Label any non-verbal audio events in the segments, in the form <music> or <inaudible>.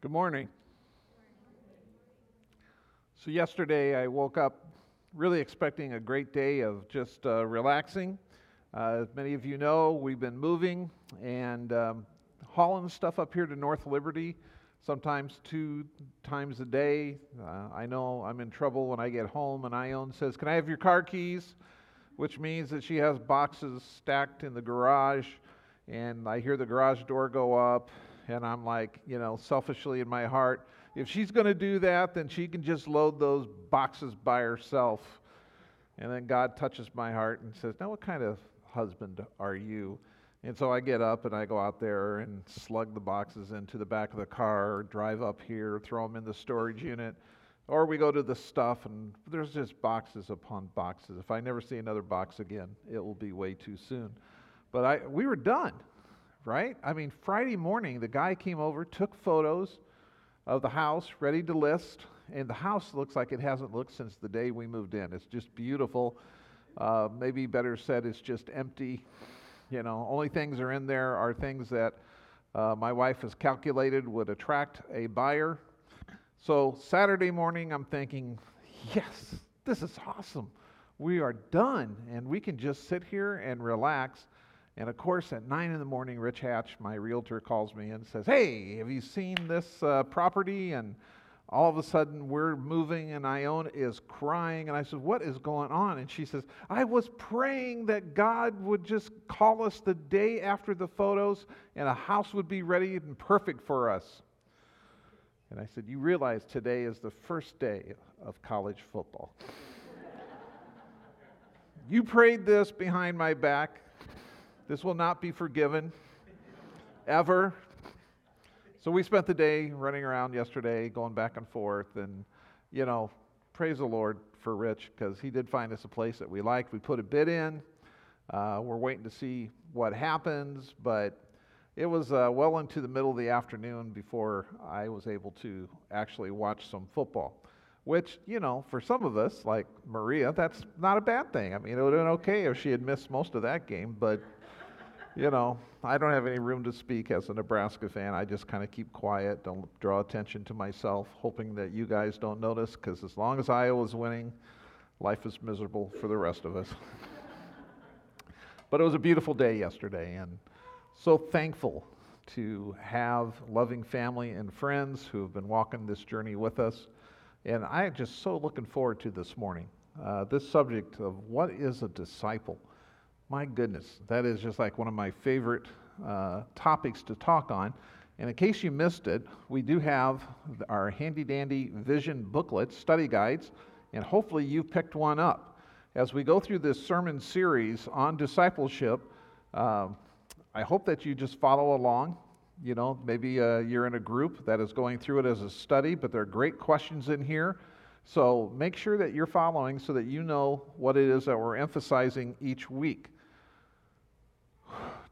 Good morning. So, yesterday I woke up really expecting a great day of just uh, relaxing. Uh, as many of you know, we've been moving and um, hauling stuff up here to North Liberty, sometimes two times a day. Uh, I know I'm in trouble when I get home and Ione says, Can I have your car keys? Which means that she has boxes stacked in the garage, and I hear the garage door go up, and I'm like, you know, selfishly in my heart, if she's going to do that, then she can just load those boxes by herself. And then God touches my heart and says, Now, what kind of husband are you? And so I get up and I go out there and slug the boxes into the back of the car, drive up here, throw them in the storage unit. Or we go to the stuff and there's just boxes upon boxes. If I never see another box again, it will be way too soon. But I, we were done right? I mean, Friday morning, the guy came over, took photos of the house, ready to list, and the house looks like it hasn't looked since the day we moved in. It's just beautiful. Uh, maybe better said, it's just empty. You know, only things are in there are things that uh, my wife has calculated would attract a buyer. So Saturday morning, I'm thinking, yes, this is awesome. We are done, and we can just sit here and relax and of course, at 9 in the morning, Rich Hatch, my realtor, calls me and says, Hey, have you seen this uh, property? And all of a sudden, we're moving, and Ione is crying. And I said, What is going on? And she says, I was praying that God would just call us the day after the photos, and a house would be ready and perfect for us. And I said, You realize today is the first day of college football. <laughs> you prayed this behind my back. This will not be forgiven ever. So we spent the day running around yesterday, going back and forth, and you know, praise the Lord for Rich because he did find us a place that we liked. We put a bid in. Uh, we're waiting to see what happens, but it was uh, well into the middle of the afternoon before I was able to actually watch some football. Which, you know, for some of us, like Maria, that's not a bad thing. I mean, it would have been okay if she had missed most of that game, but you know, I don't have any room to speak as a Nebraska fan. I just kind of keep quiet, don't draw attention to myself, hoping that you guys don't notice, because as long as Iowa's winning, life is miserable for the rest of us. <laughs> but it was a beautiful day yesterday, and so thankful to have loving family and friends who have been walking this journey with us. And I am just so looking forward to this morning. Uh, this subject of what is a disciple. My goodness, that is just like one of my favorite uh, topics to talk on. And in case you missed it, we do have our handy dandy vision booklets, study guides, and hopefully you picked one up. As we go through this sermon series on discipleship, uh, I hope that you just follow along. You know, maybe uh, you're in a group that is going through it as a study, but there are great questions in here. So make sure that you're following so that you know what it is that we're emphasizing each week.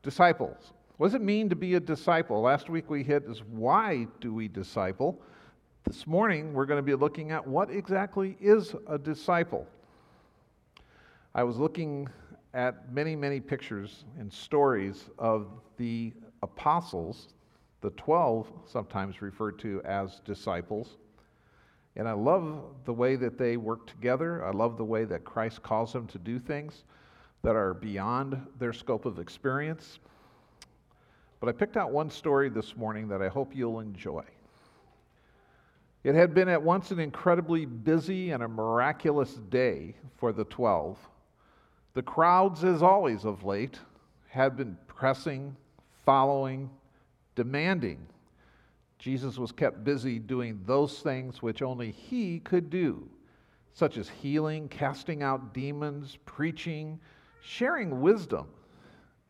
Disciples. What does it mean to be a disciple? Last week we hit is why do we disciple? This morning we're going to be looking at what exactly is a disciple. I was looking at many, many pictures and stories of the apostles, the 12 sometimes referred to as disciples. And I love the way that they work together. I love the way that Christ calls them to do things that are beyond their scope of experience. But I picked out one story this morning that I hope you'll enjoy. It had been at once an incredibly busy and a miraculous day for the twelve. The crowds, as always of late, had been pressing, following, demanding. Jesus was kept busy doing those things which only he could do, such as healing, casting out demons, preaching, sharing wisdom,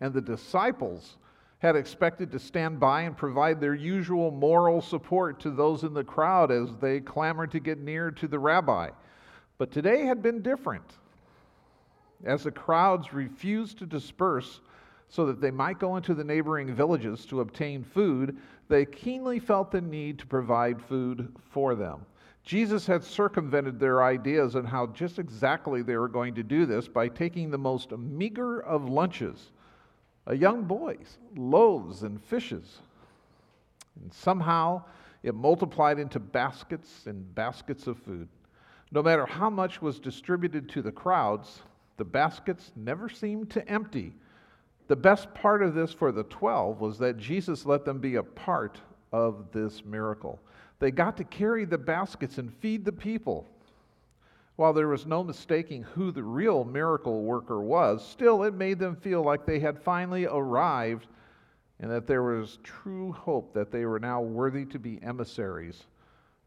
and the disciples had expected to stand by and provide their usual moral support to those in the crowd as they clamored to get near to the rabbi. But today had been different. As the crowds refused to disperse so that they might go into the neighboring villages to obtain food, they keenly felt the need to provide food for them. Jesus had circumvented their ideas on how just exactly they were going to do this by taking the most meager of lunches, a young boy's, loaves and fishes. And somehow it multiplied into baskets and baskets of food. No matter how much was distributed to the crowds, the baskets never seemed to empty. The best part of this for the 12 was that Jesus let them be a part of this miracle. They got to carry the baskets and feed the people. While there was no mistaking who the real miracle worker was, still it made them feel like they had finally arrived and that there was true hope that they were now worthy to be emissaries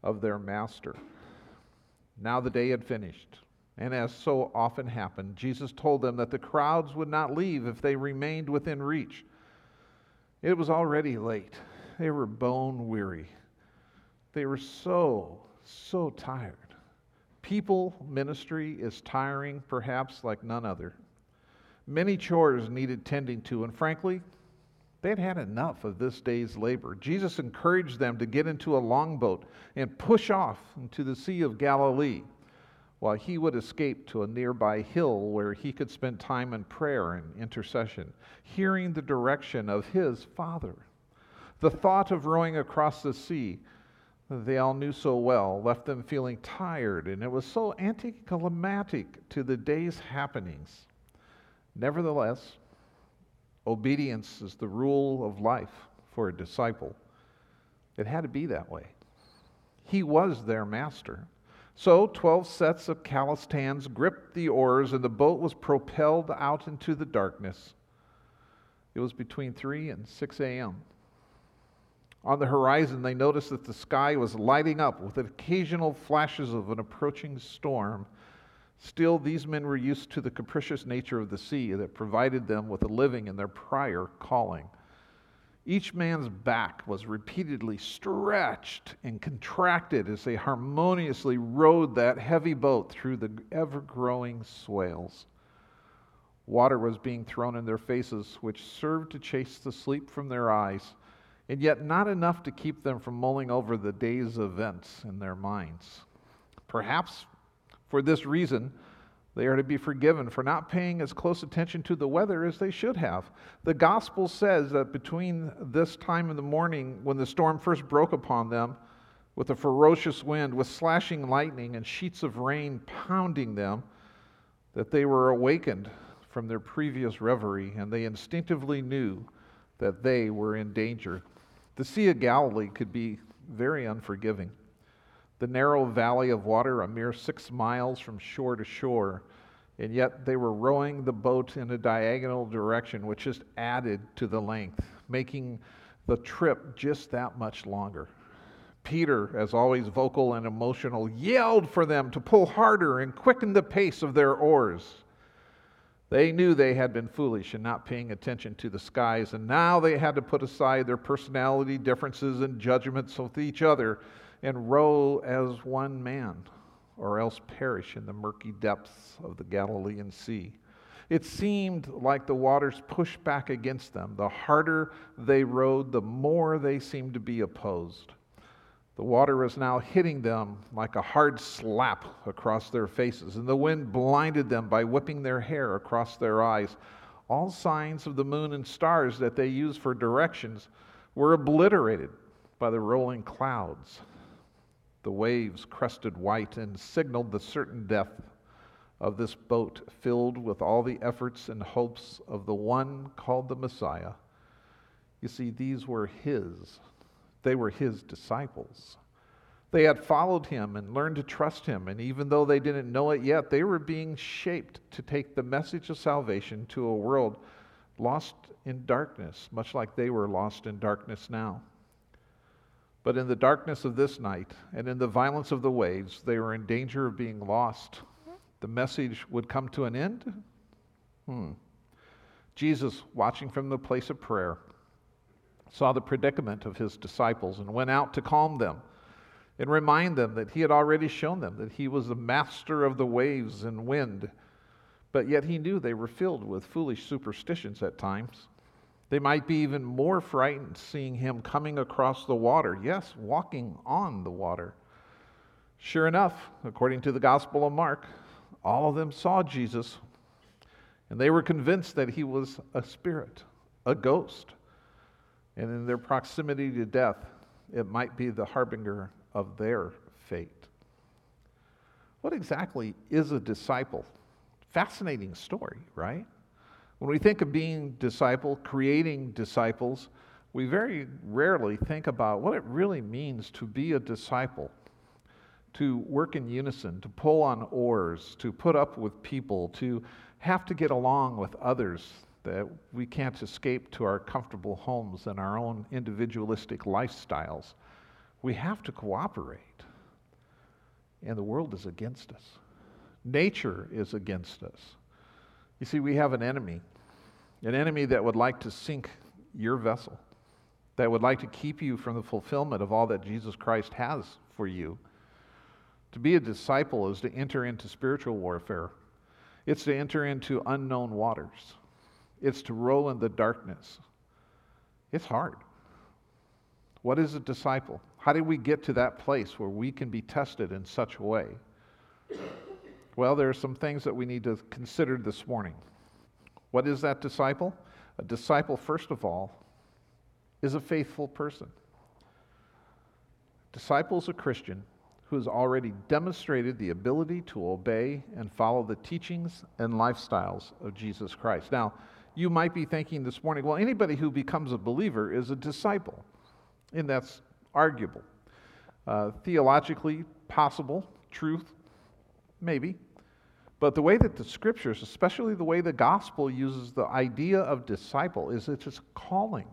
of their master. Now the day had finished, and as so often happened, Jesus told them that the crowds would not leave if they remained within reach. It was already late. They were bone weary. They were so, so tired. People ministry is tiring, perhaps like none other. Many chores needed tending to, and frankly, They'd had enough of this day's labor. Jesus encouraged them to get into a longboat and push off into the Sea of Galilee while he would escape to a nearby hill where he could spend time in prayer and intercession, hearing the direction of his Father. The thought of rowing across the sea they all knew so well left them feeling tired, and it was so anticlimactic to the day's happenings. Nevertheless, Obedience is the rule of life for a disciple. It had to be that way. He was their master. So, 12 sets of calloused hands gripped the oars, and the boat was propelled out into the darkness. It was between 3 and 6 a.m. On the horizon, they noticed that the sky was lighting up with occasional flashes of an approaching storm. Still, these men were used to the capricious nature of the sea that provided them with a living in their prior calling. Each man's back was repeatedly stretched and contracted as they harmoniously rowed that heavy boat through the ever growing swales. Water was being thrown in their faces, which served to chase the sleep from their eyes, and yet not enough to keep them from mulling over the day's events in their minds. Perhaps for this reason, they are to be forgiven for not paying as close attention to the weather as they should have. The gospel says that between this time in the morning when the storm first broke upon them, with a ferocious wind, with slashing lightning and sheets of rain pounding them, that they were awakened from their previous reverie and they instinctively knew that they were in danger. The Sea of Galilee could be very unforgiving the narrow valley of water, a mere six miles from shore to shore, and yet they were rowing the boat in a diagonal direction, which just added to the length, making the trip just that much longer. Peter, as always vocal and emotional, yelled for them to pull harder and quicken the pace of their oars. They knew they had been foolish in not paying attention to the skies, and now they had to put aside their personality differences and judgments with each other and row as one man, or else perish in the murky depths of the Galilean Sea. It seemed like the waters pushed back against them. The harder they rowed, the more they seemed to be opposed. The water was now hitting them like a hard slap across their faces, and the wind blinded them by whipping their hair across their eyes. All signs of the moon and stars that they used for directions were obliterated by the rolling clouds. The waves crested white and signaled the certain death of this boat filled with all the efforts and hopes of the one called the Messiah. You see, these were his, they were his disciples. They had followed him and learned to trust him, and even though they didn't know it yet, they were being shaped to take the message of salvation to a world lost in darkness, much like they were lost in darkness now. But in the darkness of this night and in the violence of the waves, they were in danger of being lost. The message would come to an end? Hmm. Jesus, watching from the place of prayer, saw the predicament of his disciples and went out to calm them and remind them that he had already shown them that he was the master of the waves and wind. But yet he knew they were filled with foolish superstitions at times. They might be even more frightened seeing him coming across the water. Yes, walking on the water. Sure enough, according to the Gospel of Mark, all of them saw Jesus and they were convinced that he was a spirit, a ghost. And in their proximity to death, it might be the harbinger of their fate. What exactly is a disciple? Fascinating story, right? When we think of being disciple, creating disciples, we very rarely think about what it really means to be a disciple, to work in unison, to pull on oars, to put up with people, to have to get along with others that we can't escape to our comfortable homes and our own individualistic lifestyles. We have to cooperate. And the world is against us, nature is against us. You see, we have an enemy, an enemy that would like to sink your vessel, that would like to keep you from the fulfillment of all that Jesus Christ has for you. To be a disciple is to enter into spiritual warfare. It's to enter into unknown waters. It's to roll in the darkness. It's hard. What is a disciple? How do we get to that place where we can be tested in such a way? Well, there are some things that we need to consider this morning. What is that disciple? A disciple, first of all, is a faithful person. Disciple is a Christian who has already demonstrated the ability to obey and follow the teachings and lifestyles of Jesus Christ. Now, you might be thinking this morning, well, anybody who becomes a believer is a disciple. And that's arguable. Uh, theologically possible, truth, maybe. But the way that the scriptures, especially the way the gospel uses the idea of disciple, is it's a calling.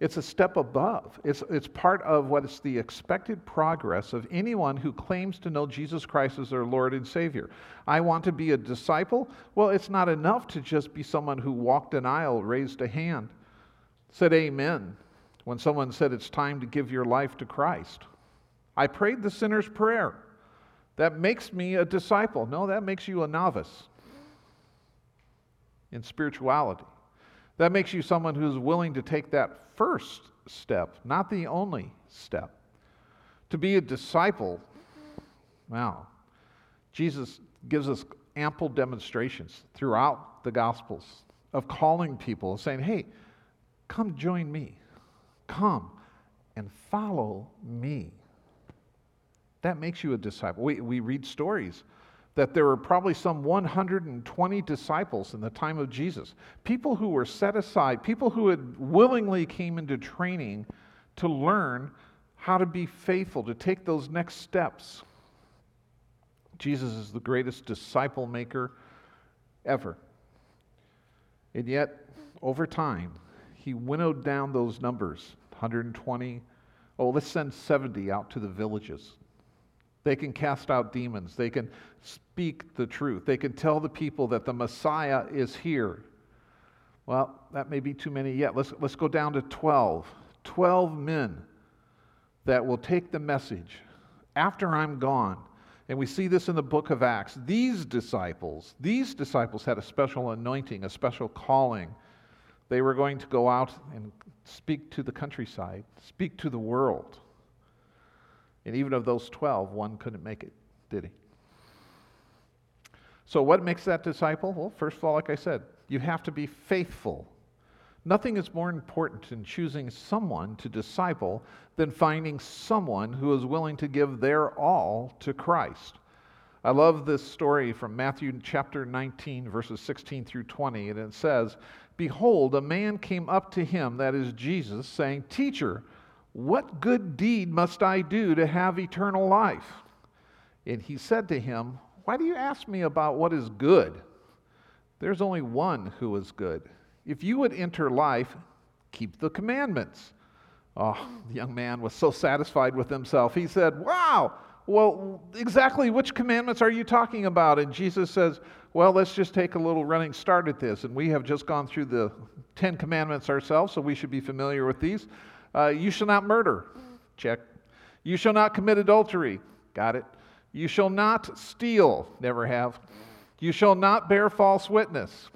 It's a step above. It's, it's part of what is the expected progress of anyone who claims to know Jesus Christ as their Lord and Savior. I want to be a disciple. Well, it's not enough to just be someone who walked an aisle, raised a hand, said amen, when someone said it's time to give your life to Christ. I prayed the sinner's prayer. That makes me a disciple. No, that makes you a novice in spirituality. That makes you someone who's willing to take that first step, not the only step. To be a disciple, wow, Jesus gives us ample demonstrations throughout the Gospels of calling people, and saying, hey, come join me. Come and follow me. That makes you a disciple. We, we read stories that there were probably some 120 disciples in the time of Jesus. People who were set aside, people who had willingly came into training to learn how to be faithful, to take those next steps. Jesus is the greatest disciple maker ever. And yet, over time, he winnowed down those numbers 120. Oh, let's send 70 out to the villages. They can cast out demons. They can speak the truth. They can tell the people that the Messiah is here. Well, that may be too many yet. Let's, let's go down to 12. 12 men that will take the message after I'm gone. And we see this in the book of Acts. These disciples, these disciples had a special anointing, a special calling. They were going to go out and speak to the countryside, speak to the world. And even of those 12, one couldn't make it, did he? So, what makes that disciple? Well, first of all, like I said, you have to be faithful. Nothing is more important in choosing someone to disciple than finding someone who is willing to give their all to Christ. I love this story from Matthew chapter 19, verses 16 through 20, and it says, Behold, a man came up to him, that is Jesus, saying, Teacher, what good deed must I do to have eternal life? And he said to him, Why do you ask me about what is good? There's only one who is good. If you would enter life, keep the commandments. Oh, the young man was so satisfied with himself. He said, Wow, well, exactly which commandments are you talking about? And Jesus says, Well, let's just take a little running start at this. And we have just gone through the Ten Commandments ourselves, so we should be familiar with these. Uh, you shall not murder. Check. You shall not commit adultery. Got it. You shall not steal. Never have. You shall not bear false witness.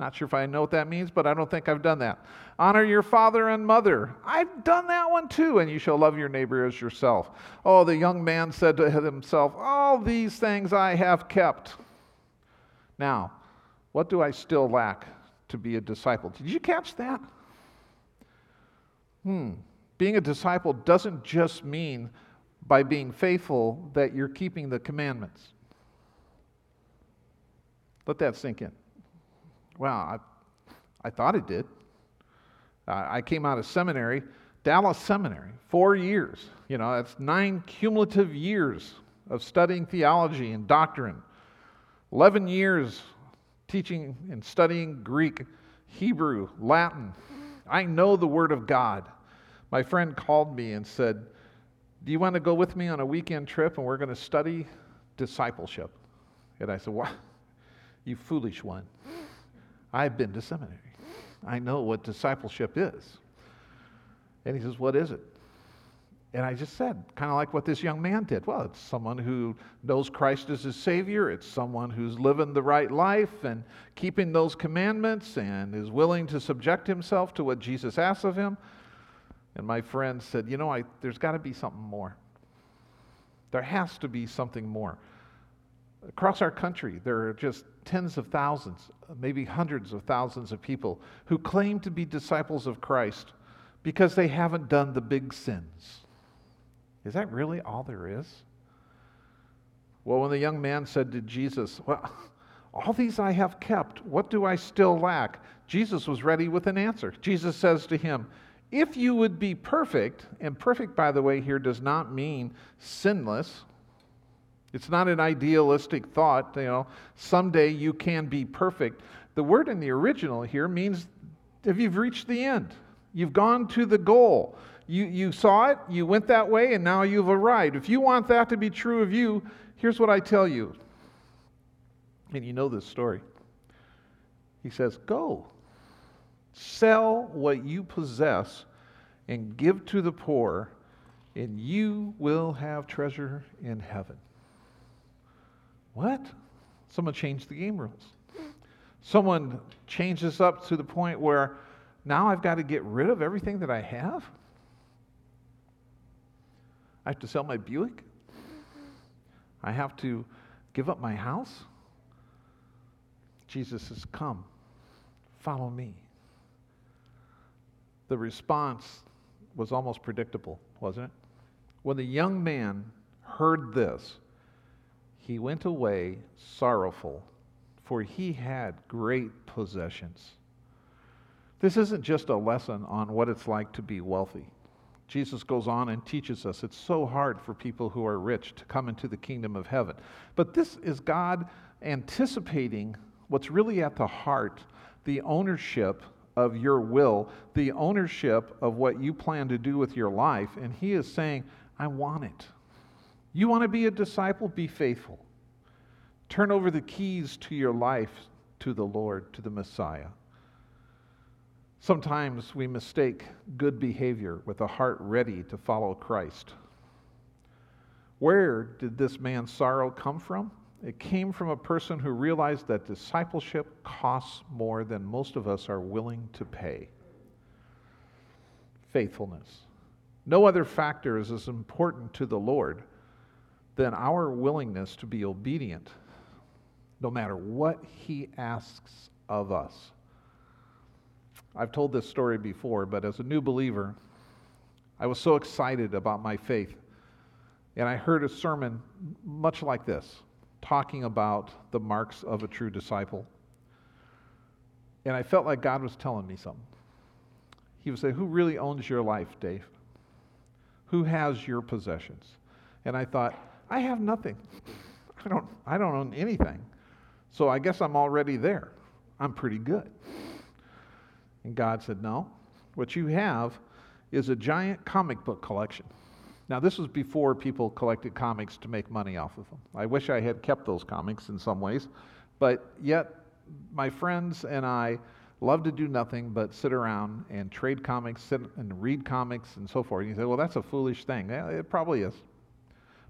Not sure if I know what that means, but I don't think I've done that. Honor your father and mother. I've done that one too. And you shall love your neighbor as yourself. Oh, the young man said to himself, All these things I have kept. Now, what do I still lack to be a disciple? Did you catch that? Hmm. Being a disciple doesn't just mean by being faithful that you're keeping the commandments. Let that sink in. Well, I, I thought it did. I came out of seminary, Dallas Seminary, four years. You know, that's nine cumulative years of studying theology and doctrine, 11 years teaching and studying Greek, Hebrew, Latin. I know the Word of God. My friend called me and said, Do you want to go with me on a weekend trip and we're going to study discipleship? And I said, What? You foolish one. I've been to seminary. I know what discipleship is. And he says, What is it? And I just said, kind of like what this young man did. Well, it's someone who knows Christ as his Savior. It's someone who's living the right life and keeping those commandments and is willing to subject himself to what Jesus asks of him. And my friend said, You know, I, there's got to be something more. There has to be something more. Across our country, there are just tens of thousands, maybe hundreds of thousands of people who claim to be disciples of Christ because they haven't done the big sins. Is that really all there is? Well, when the young man said to Jesus, Well, all these I have kept, what do I still lack? Jesus was ready with an answer. Jesus says to him, If you would be perfect, and perfect, by the way, here does not mean sinless. It's not an idealistic thought, you know, someday you can be perfect. The word in the original here means if you've reached the end, you've gone to the goal. You, you saw it, you went that way, and now you've arrived. If you want that to be true of you, here's what I tell you. And you know this story. He says, Go, sell what you possess and give to the poor, and you will have treasure in heaven. What? Someone changed the game rules. Someone changed this up to the point where now I've got to get rid of everything that I have? I have to sell my Buick. I have to give up my house. Jesus says, Come, follow me. The response was almost predictable, wasn't it? When the young man heard this, he went away sorrowful, for he had great possessions. This isn't just a lesson on what it's like to be wealthy. Jesus goes on and teaches us it's so hard for people who are rich to come into the kingdom of heaven. But this is God anticipating what's really at the heart the ownership of your will, the ownership of what you plan to do with your life. And He is saying, I want it. You want to be a disciple? Be faithful. Turn over the keys to your life to the Lord, to the Messiah. Sometimes we mistake good behavior with a heart ready to follow Christ. Where did this man's sorrow come from? It came from a person who realized that discipleship costs more than most of us are willing to pay. Faithfulness. No other factor is as important to the Lord than our willingness to be obedient, no matter what He asks of us. I've told this story before, but as a new believer, I was so excited about my faith. And I heard a sermon much like this, talking about the marks of a true disciple. And I felt like God was telling me something. He would say, Who really owns your life, Dave? Who has your possessions? And I thought, I have nothing. I don't, I don't own anything. So I guess I'm already there. I'm pretty good. And God said, No, what you have is a giant comic book collection. Now, this was before people collected comics to make money off of them. I wish I had kept those comics in some ways, but yet my friends and I love to do nothing but sit around and trade comics, sit and read comics, and so forth. And you say, well, that's a foolish thing. Yeah, it probably is.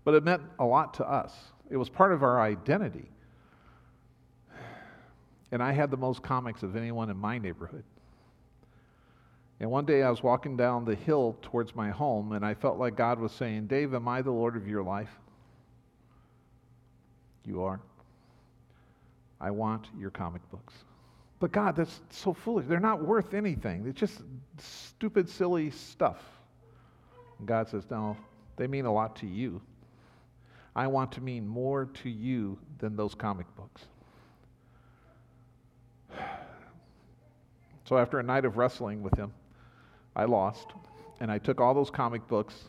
But it meant a lot to us. It was part of our identity. And I had the most comics of anyone in my neighborhood. And one day I was walking down the hill towards my home, and I felt like God was saying, Dave, am I the Lord of your life? You are. I want your comic books. But God, that's so foolish. They're not worth anything. It's just stupid, silly stuff. And God says, No, they mean a lot to you. I want to mean more to you than those comic books. <sighs> So after a night of wrestling with him, I lost, and I took all those comic books,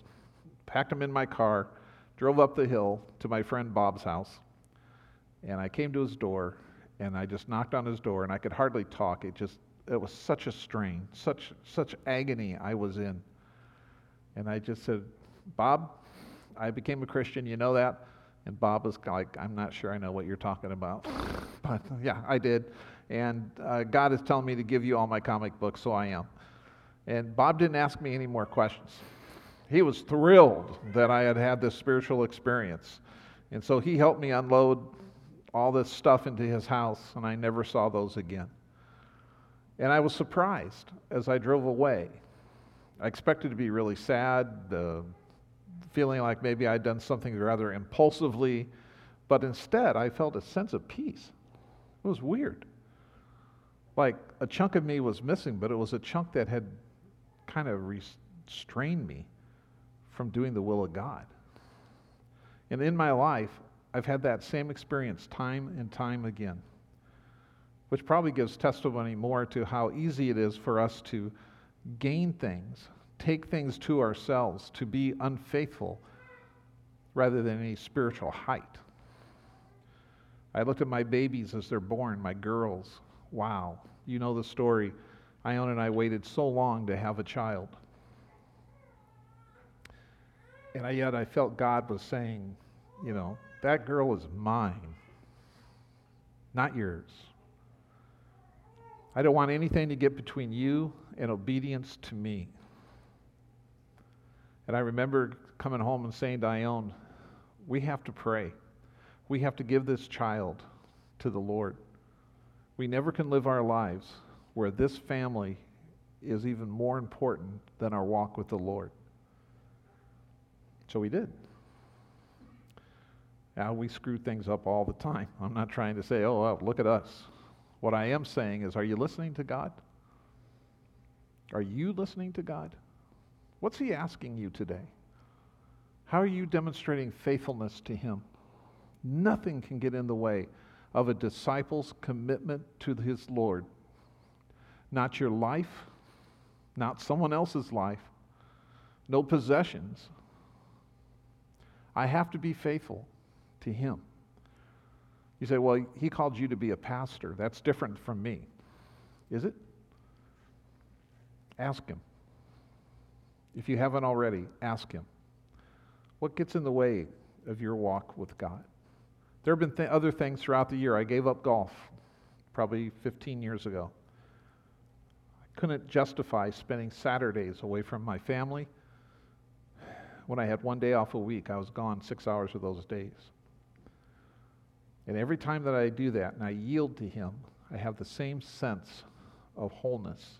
packed them in my car, drove up the hill to my friend Bob's house, and I came to his door, and I just knocked on his door, and I could hardly talk. It just it was such a strain, such such agony I was in. And I just said, Bob, I became a Christian, you know that? And Bob was like, I'm not sure I know what you're talking about. <laughs> but yeah, I did. And uh, God is telling me to give you all my comic books, so I am. And Bob didn't ask me any more questions. He was thrilled that I had had this spiritual experience. And so he helped me unload all this stuff into his house, and I never saw those again. And I was surprised as I drove away. I expected to be really sad, feeling like maybe I'd done something rather impulsively, but instead I felt a sense of peace. It was weird. Like a chunk of me was missing, but it was a chunk that had kind of restrained me from doing the will of God. And in my life, I've had that same experience time and time again, which probably gives testimony more to how easy it is for us to gain things, take things to ourselves, to be unfaithful rather than any spiritual height. I looked at my babies as they're born, my girls. Wow, you know the story. Ione and I waited so long to have a child. And I, yet I felt God was saying, you know, that girl is mine, not yours. I don't want anything to get between you and obedience to me. And I remember coming home and saying to Ione, we have to pray. We have to give this child to the Lord. We never can live our lives where this family is even more important than our walk with the Lord. So we did. Now, we screw things up all the time. I'm not trying to say, oh, well, look at us. What I am saying is, are you listening to God? Are you listening to God? What's He asking you today? How are you demonstrating faithfulness to Him? Nothing can get in the way of a disciple's commitment to his Lord. Not your life, not someone else's life, no possessions. I have to be faithful to Him. You say, well, He called you to be a pastor. That's different from me. Is it? Ask Him. If you haven't already, ask Him. What gets in the way of your walk with God? There have been th- other things throughout the year. I gave up golf probably 15 years ago. Couldn't justify spending Saturdays away from my family. When I had one day off a week, I was gone six hours of those days. And every time that I do that and I yield to Him, I have the same sense of wholeness,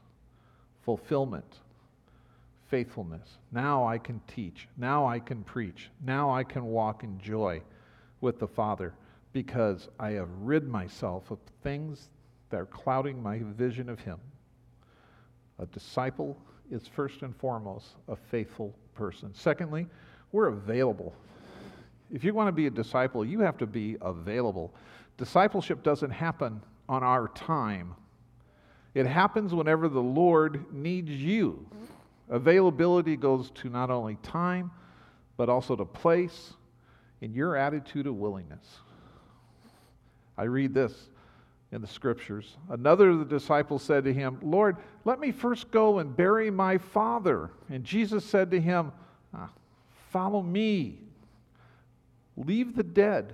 fulfillment, faithfulness. Now I can teach. Now I can preach. Now I can walk in joy with the Father because I have rid myself of things that are clouding my vision of Him. A disciple is first and foremost a faithful person. Secondly, we're available. If you want to be a disciple, you have to be available. Discipleship doesn't happen on our time, it happens whenever the Lord needs you. Availability goes to not only time, but also to place and your attitude of willingness. I read this in the scriptures. Another of the disciples said to him, Lord, let me first go and bury my father. And Jesus said to him, ah, Follow me. Leave the dead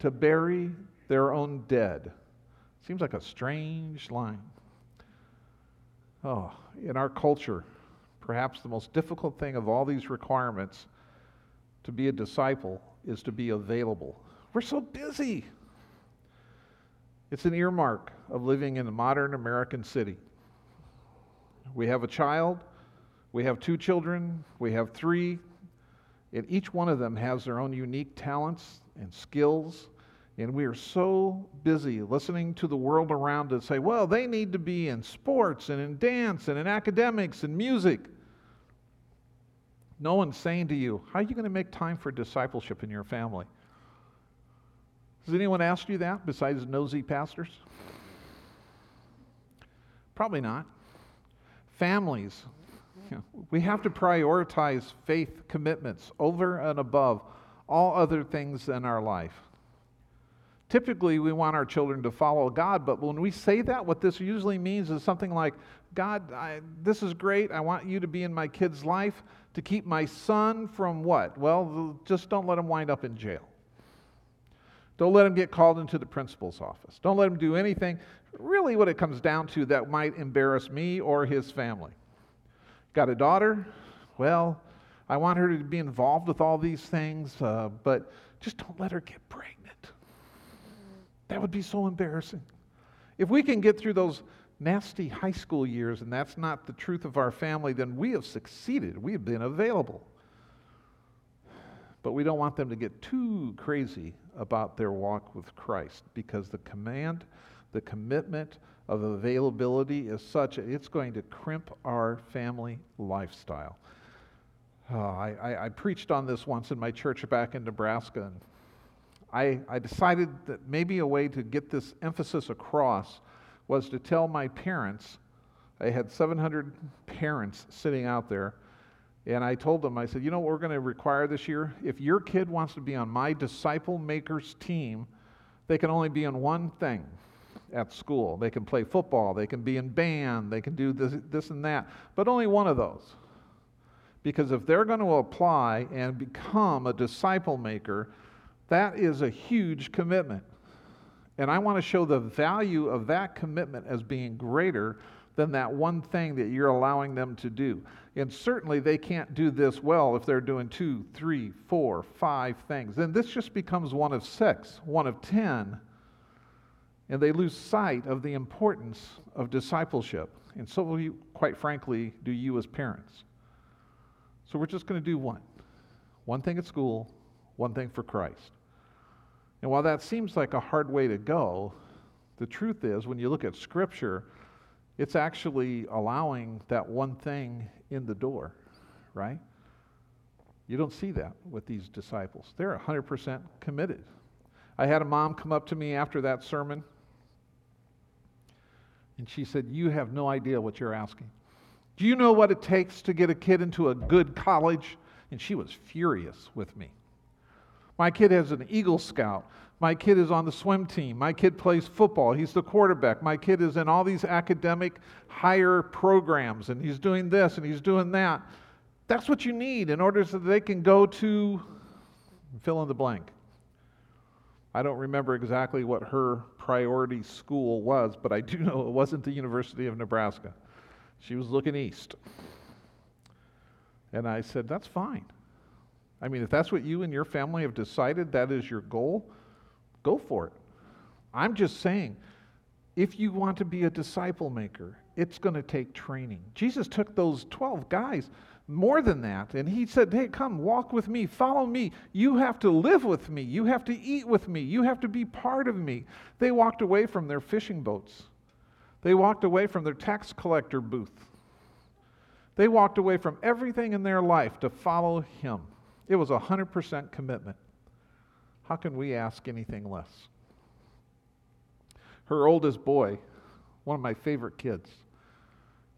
to bury their own dead. Seems like a strange line. Oh, in our culture, perhaps the most difficult thing of all these requirements to be a disciple is to be available. We're so busy. It's an earmark of living in a modern American city. We have a child, we have two children, we have three, and each one of them has their own unique talents and skills. And we are so busy listening to the world around us say, well, they need to be in sports and in dance and in academics and music. No one's saying to you, How are you going to make time for discipleship in your family? Has anyone asked you that besides nosy pastors? Probably not. Families, we have to prioritize faith commitments over and above all other things in our life. Typically, we want our children to follow God, but when we say that, what this usually means is something like, God, I, this is great. I want you to be in my kid's life to keep my son from what? Well, just don't let him wind up in jail. Don't let him get called into the principal's office. Don't let him do anything, really, what it comes down to, that might embarrass me or his family. Got a daughter? Well, I want her to be involved with all these things, uh, but just don't let her get pregnant. That would be so embarrassing. If we can get through those nasty high school years and that's not the truth of our family, then we have succeeded. We have been available. But we don't want them to get too crazy about their walk with Christ because the command, the commitment of availability is such it's going to crimp our family lifestyle. Uh, I, I, I, preached on this once in my church back in Nebraska, and I, I decided that maybe a way to get this emphasis across was to tell my parents. I had 700 parents sitting out there, and I told them, I said, you know what we're going to require this year? If your kid wants to be on my disciple makers team, they can only be on one thing at school. They can play football, they can be in band, they can do this, this and that, but only one of those. Because if they're going to apply and become a disciple maker, that is a huge commitment. And I want to show the value of that commitment as being greater than that one thing that you're allowing them to do. And certainly they can't do this well if they're doing two, three, four, five things. Then this just becomes one of six, one of ten, and they lose sight of the importance of discipleship. And so, will you, quite frankly, do you as parents. So, we're just going to do one one thing at school, one thing for Christ. And while that seems like a hard way to go, the truth is, when you look at Scripture, it's actually allowing that one thing in the door, right? You don't see that with these disciples. They're 100% committed. I had a mom come up to me after that sermon, and she said, You have no idea what you're asking. Do you know what it takes to get a kid into a good college? And she was furious with me. My kid has an Eagle Scout. My kid is on the swim team. My kid plays football. He's the quarterback. My kid is in all these academic higher programs, and he's doing this and he's doing that. That's what you need in order so that they can go to fill in the blank. I don't remember exactly what her priority school was, but I do <laughs> know it wasn't the University of Nebraska. She was looking east. And I said, That's fine. I mean, if that's what you and your family have decided that is your goal, go for it. I'm just saying, if you want to be a disciple maker, it's going to take training. Jesus took those 12 guys, more than that, and he said, Hey, come, walk with me, follow me. You have to live with me. You have to eat with me. You have to be part of me. They walked away from their fishing boats, they walked away from their tax collector booth. They walked away from everything in their life to follow him. It was a 100% commitment. How can we ask anything less? Her oldest boy, one of my favorite kids,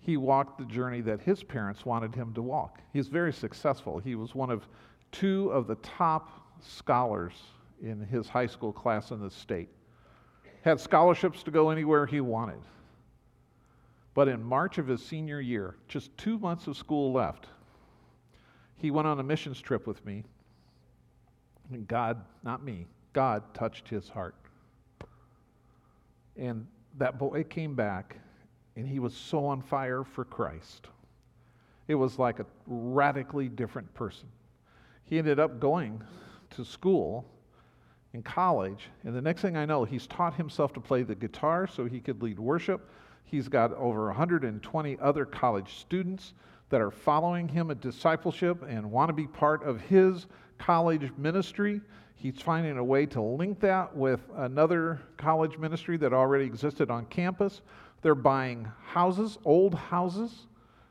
he walked the journey that his parents wanted him to walk. He's very successful. He was one of two of the top scholars in his high school class in the state. Had scholarships to go anywhere he wanted. But in March of his senior year, just two months of school left, he went on a missions trip with me. And God, not me, God touched his heart. And that boy came back, and he was so on fire for Christ. It was like a radically different person. He ended up going to school in college, and the next thing I know, he's taught himself to play the guitar so he could lead worship. He's got over 120 other college students that are following him at discipleship and want to be part of his college ministry. He's finding a way to link that with another college ministry that already existed on campus. They're buying houses, old houses,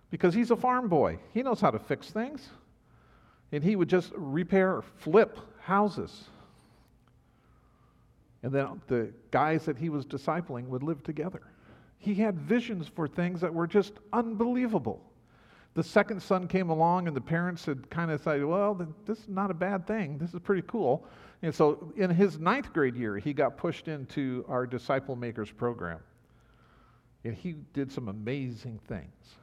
because he's a farm boy. He knows how to fix things. And he would just repair or flip houses. And then the guys that he was discipling would live together. He had visions for things that were just unbelievable. The second son came along, and the parents had kind of said, Well, this is not a bad thing. This is pretty cool. And so in his ninth grade year, he got pushed into our Disciple Makers program. And he did some amazing things.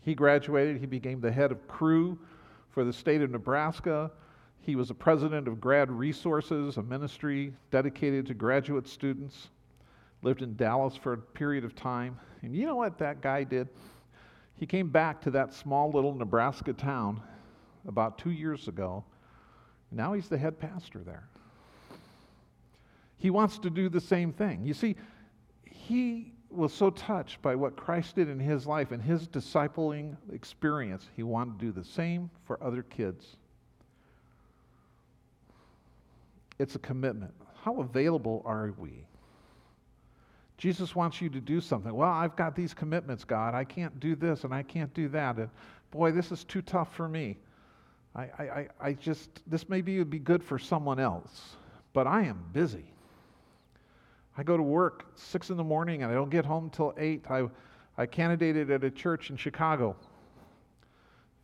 He graduated, he became the head of Cru for the state of Nebraska. He was the president of Grad Resources, a ministry dedicated to graduate students. Lived in Dallas for a period of time. And you know what that guy did? He came back to that small little Nebraska town about two years ago. Now he's the head pastor there. He wants to do the same thing. You see, he was so touched by what Christ did in his life and his discipling experience, he wanted to do the same for other kids. It's a commitment. How available are we? Jesus wants you to do something. Well, I've got these commitments, God. I can't do this and I can't do that. And boy, this is too tough for me. I, I, I just, this maybe would be good for someone else, but I am busy. I go to work six in the morning and I don't get home till eight. I, I candidated at a church in Chicago.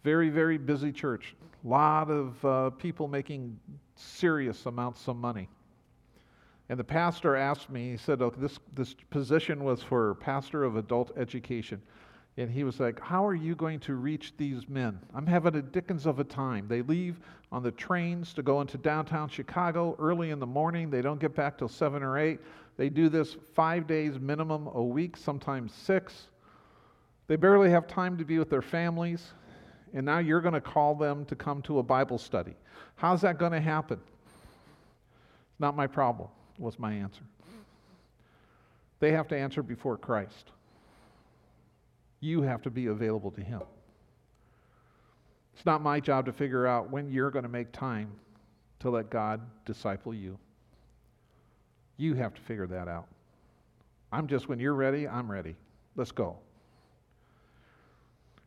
Very, very busy church. A lot of uh, people making serious amounts of money. And the pastor asked me, he said, oh, this, this position was for pastor of adult education. And he was like, How are you going to reach these men? I'm having a dickens of a time. They leave on the trains to go into downtown Chicago early in the morning. They don't get back till 7 or 8. They do this five days minimum a week, sometimes six. They barely have time to be with their families. And now you're going to call them to come to a Bible study. How's that going to happen? It's Not my problem, was my answer. They have to answer before Christ. You have to be available to Him. It's not my job to figure out when you're going to make time to let God disciple you. You have to figure that out. I'm just, when you're ready, I'm ready. Let's go.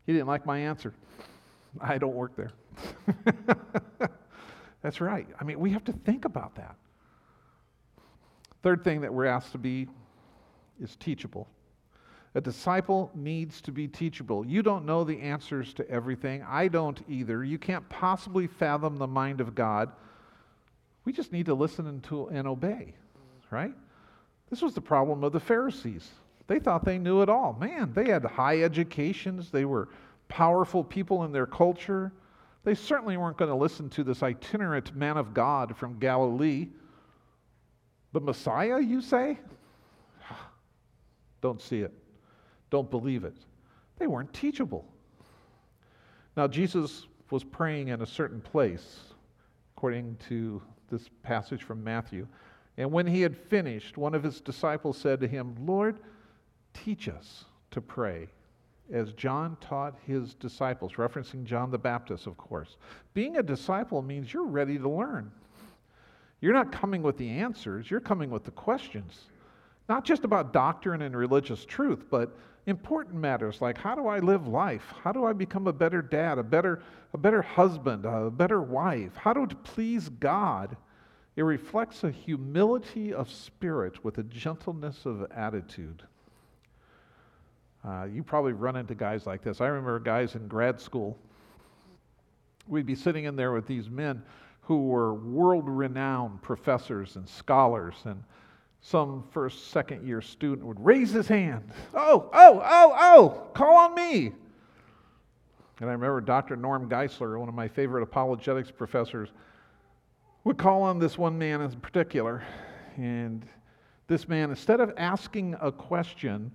He didn't like my answer. I don't work there. <laughs> That's right. I mean, we have to think about that. Third thing that we're asked to be is teachable. A disciple needs to be teachable. You don't know the answers to everything. I don't either. You can't possibly fathom the mind of God. We just need to listen and, to, and obey, right? This was the problem of the Pharisees. They thought they knew it all. Man, they had high educations, they were powerful people in their culture. They certainly weren't going to listen to this itinerant man of God from Galilee. But Messiah, you say? <sighs> Don't see it don't believe it. They weren't teachable. Now, Jesus was praying in a certain place, according to this passage from Matthew. And when he had finished, one of his disciples said to him, Lord, teach us to pray, as John taught his disciples, referencing John the Baptist, of course. Being a disciple means you're ready to learn. You're not coming with the answers, you're coming with the questions. Not just about doctrine and religious truth, but important matters like how do I live life? How do I become a better dad, a better, a better husband, a better wife? How do to please God? It reflects a humility of spirit with a gentleness of attitude. Uh, you probably run into guys like this. I remember guys in grad school. We'd be sitting in there with these men who were world renowned professors and scholars and some first, second year student would raise his hand. Oh, oh, oh, oh, call on me. And I remember Dr. Norm Geisler, one of my favorite apologetics professors, would call on this one man in particular. And this man, instead of asking a question,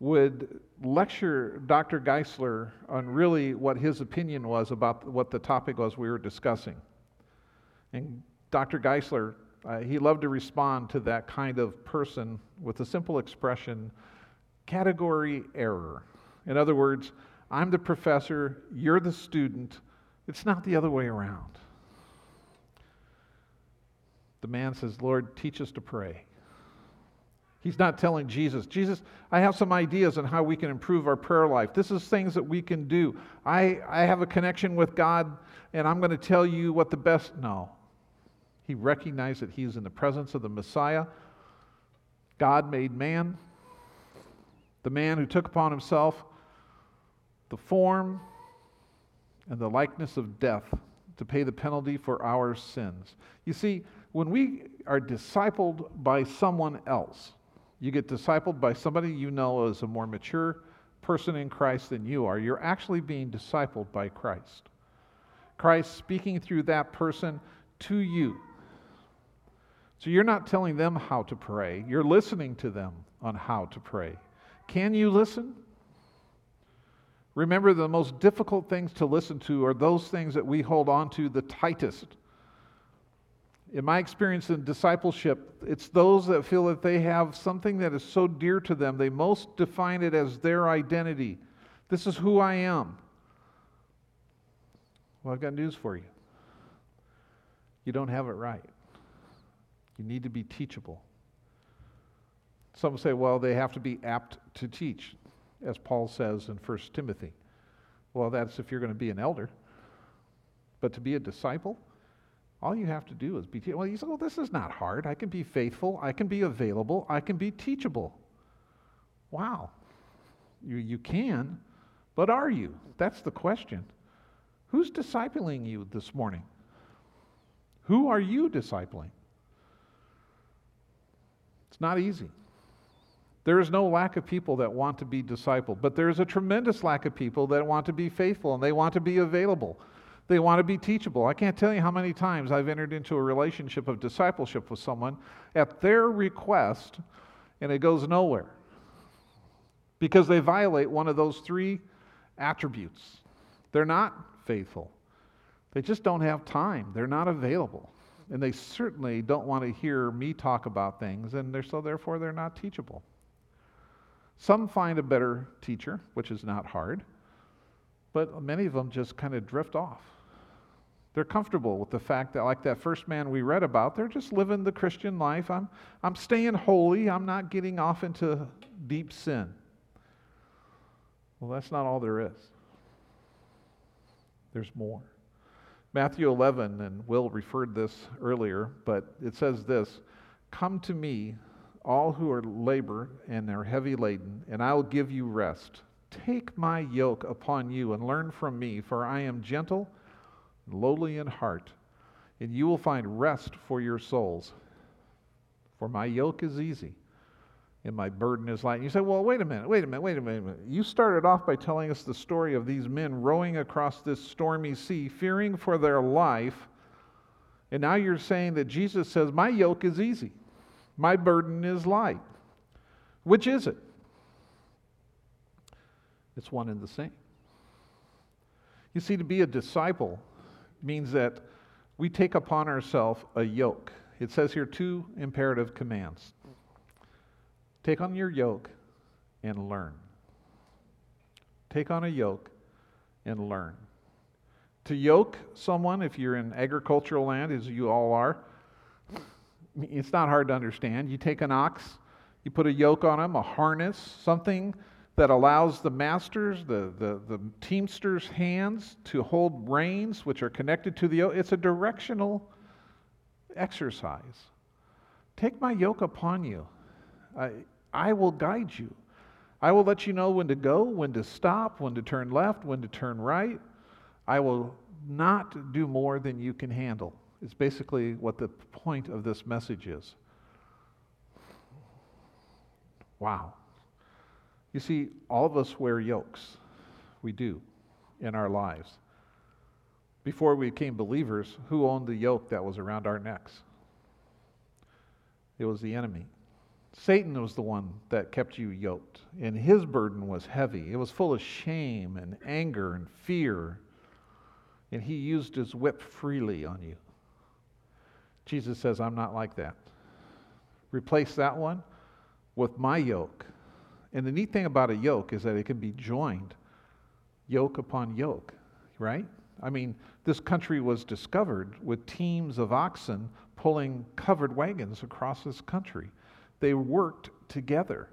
would lecture Dr. Geisler on really what his opinion was about what the topic was we were discussing. And Dr. Geisler uh, he loved to respond to that kind of person with a simple expression category error. In other words, I'm the professor, you're the student. It's not the other way around. The man says, Lord, teach us to pray. He's not telling Jesus, Jesus, I have some ideas on how we can improve our prayer life. This is things that we can do. I, I have a connection with God, and I'm going to tell you what the best. No. He recognized that he's in the presence of the Messiah, God made man, the man who took upon himself the form and the likeness of death to pay the penalty for our sins. You see, when we are discipled by someone else, you get discipled by somebody you know as a more mature person in Christ than you are, you're actually being discipled by Christ. Christ speaking through that person to you. So you're not telling them how to pray, you're listening to them on how to pray. Can you listen? Remember, the most difficult things to listen to are those things that we hold on to the tightest. In my experience in discipleship, it's those that feel that they have something that is so dear to them, they most define it as their identity. This is who I am. Well, I've got news for you. You don't have it right. You need to be teachable. Some say, well, they have to be apt to teach, as Paul says in 1 Timothy. Well, that's if you're going to be an elder. But to be a disciple, all you have to do is be, te- well, you say, well, this is not hard. I can be faithful. I can be available. I can be teachable. Wow. You, you can, but are you? That's the question. Who's discipling you this morning? Who are you discipling? Not easy. There is no lack of people that want to be discipled, but there is a tremendous lack of people that want to be faithful and they want to be available. They want to be teachable. I can't tell you how many times I've entered into a relationship of discipleship with someone at their request and it goes nowhere because they violate one of those three attributes. They're not faithful, they just don't have time, they're not available. And they certainly don't want to hear me talk about things, and they're, so therefore they're not teachable. Some find a better teacher, which is not hard, but many of them just kind of drift off. They're comfortable with the fact that, like that first man we read about, they're just living the Christian life. I'm, I'm staying holy. I'm not getting off into deep sin. Well, that's not all there is. There's more. Matthew 11, and Will referred this earlier, but it says this Come to me, all who are labor and are heavy laden, and I will give you rest. Take my yoke upon you and learn from me, for I am gentle lowly in heart, and you will find rest for your souls. For my yoke is easy and my burden is light. And you say, well, wait a minute, wait a minute, wait a minute. You started off by telling us the story of these men rowing across this stormy sea, fearing for their life. And now you're saying that Jesus says, My yoke is easy, my burden is light. Which is it? It's one and the same. You see, to be a disciple means that we take upon ourselves a yoke. It says here two imperative commands take on your yoke and learn. Take on a yoke and learn. To yoke someone, if you're in agricultural land, as you all are, it's not hard to understand. You take an ox, you put a yoke on him, a harness, something that allows the masters, the, the, the teamsters' hands to hold reins which are connected to the yoke. It's a directional exercise. Take my yoke upon you. I will guide you. I will let you know when to go, when to stop, when to turn left, when to turn right. I will not do more than you can handle. It's basically what the point of this message is. Wow. You see, all of us wear yokes. We do in our lives. Before we became believers, who owned the yoke that was around our necks? It was the enemy. Satan was the one that kept you yoked, and his burden was heavy. It was full of shame and anger and fear, and he used his whip freely on you. Jesus says, I'm not like that. Replace that one with my yoke and the neat thing about a yoke is that it can be joined, yoke upon yoke, right? I mean, this country was discovered with teams of oxen pulling covered wagons across this country. They worked together.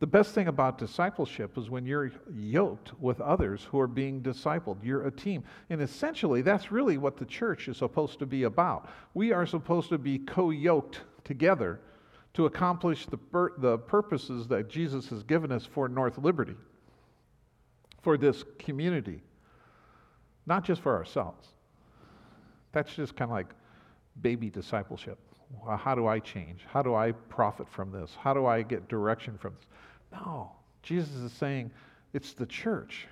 The best thing about discipleship is when you're yoked with others who are being discipled. You're a team. And essentially, that's really what the church is supposed to be about. We are supposed to be co yoked together to accomplish the, pur- the purposes that Jesus has given us for North Liberty, for this community, not just for ourselves. That's just kind of like baby discipleship. How do I change? How do I profit from this? How do I get direction from this? No. Jesus is saying it's the church.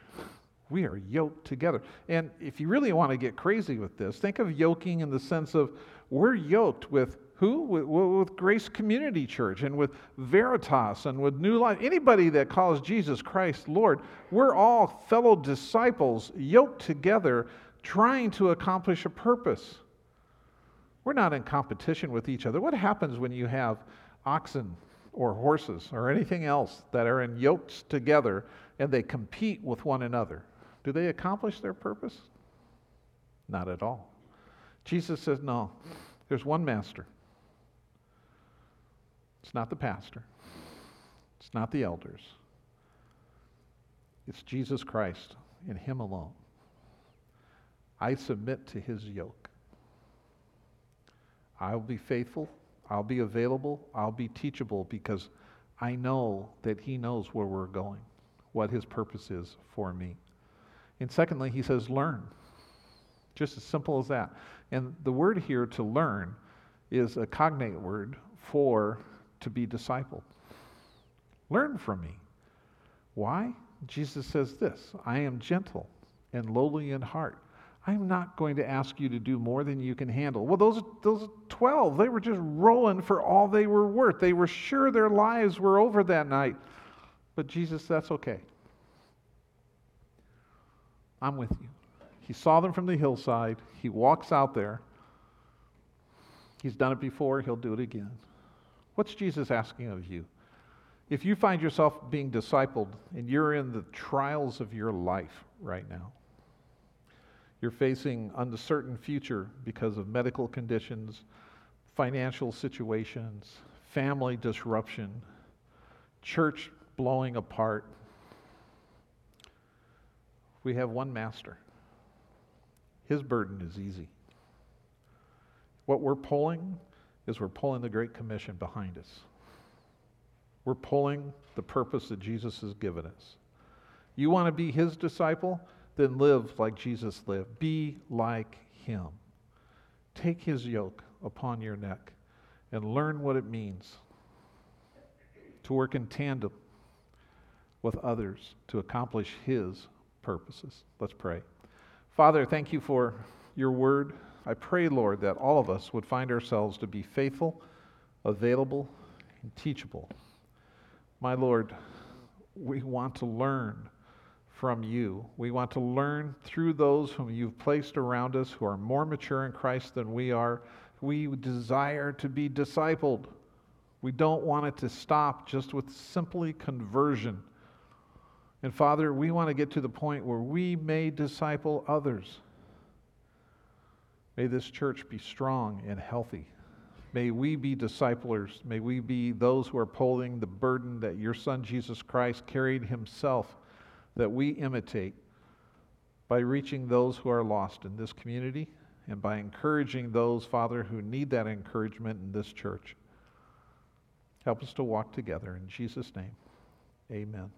We are yoked together. And if you really want to get crazy with this, think of yoking in the sense of we're yoked with who? With, with, Grace Community Church and with Veritas and with New Life. Anybody that calls Jesus Christ Lord, we're all fellow disciples yoked together trying to accomplish a purpose. We're not in competition with each other. What happens when you have oxen or horses or anything else that are in yokes together and they compete with one another. Do they accomplish their purpose? Not at all. Jesus says, no, there's one master. It's not the pastor, it's not the elders, it's Jesus Christ and Him alone. I submit to His yoke. I'll be faithful I'll be available, I'll be teachable because I know that He knows where we're going, what His purpose is for me. And secondly, He says, learn. Just as simple as that. And the word here to learn is a cognate word for to be discipled. Learn from me. Why? Jesus says this I am gentle and lowly in heart I'm not going to ask you to do more than you can handle. Well, those, those 12, they were just rolling for all they were worth. They were sure their lives were over that night. But Jesus, that's okay. I'm with you. He saw them from the hillside. He walks out there. He's done it before, he'll do it again. What's Jesus asking of you? If you find yourself being discipled and you're in the trials of your life right now, you're facing uncertain future because of medical conditions, financial situations, family disruption, church blowing apart. We have one master. His burden is easy. What we're pulling is we're pulling the Great Commission behind us. We're pulling the purpose that Jesus has given us. You want to be his disciple? Then live like Jesus lived. Be like him. Take his yoke upon your neck and learn what it means to work in tandem with others to accomplish his purposes. Let's pray. Father, thank you for your word. I pray, Lord, that all of us would find ourselves to be faithful, available, and teachable. My Lord, we want to learn from you. We want to learn through those whom you've placed around us who are more mature in Christ than we are. We desire to be discipled. We don't want it to stop just with simply conversion. And Father, we want to get to the point where we may disciple others. May this church be strong and healthy. May we be disciplers. May we be those who are pulling the burden that your Son Jesus Christ carried himself that we imitate by reaching those who are lost in this community and by encouraging those, Father, who need that encouragement in this church. Help us to walk together. In Jesus' name, amen.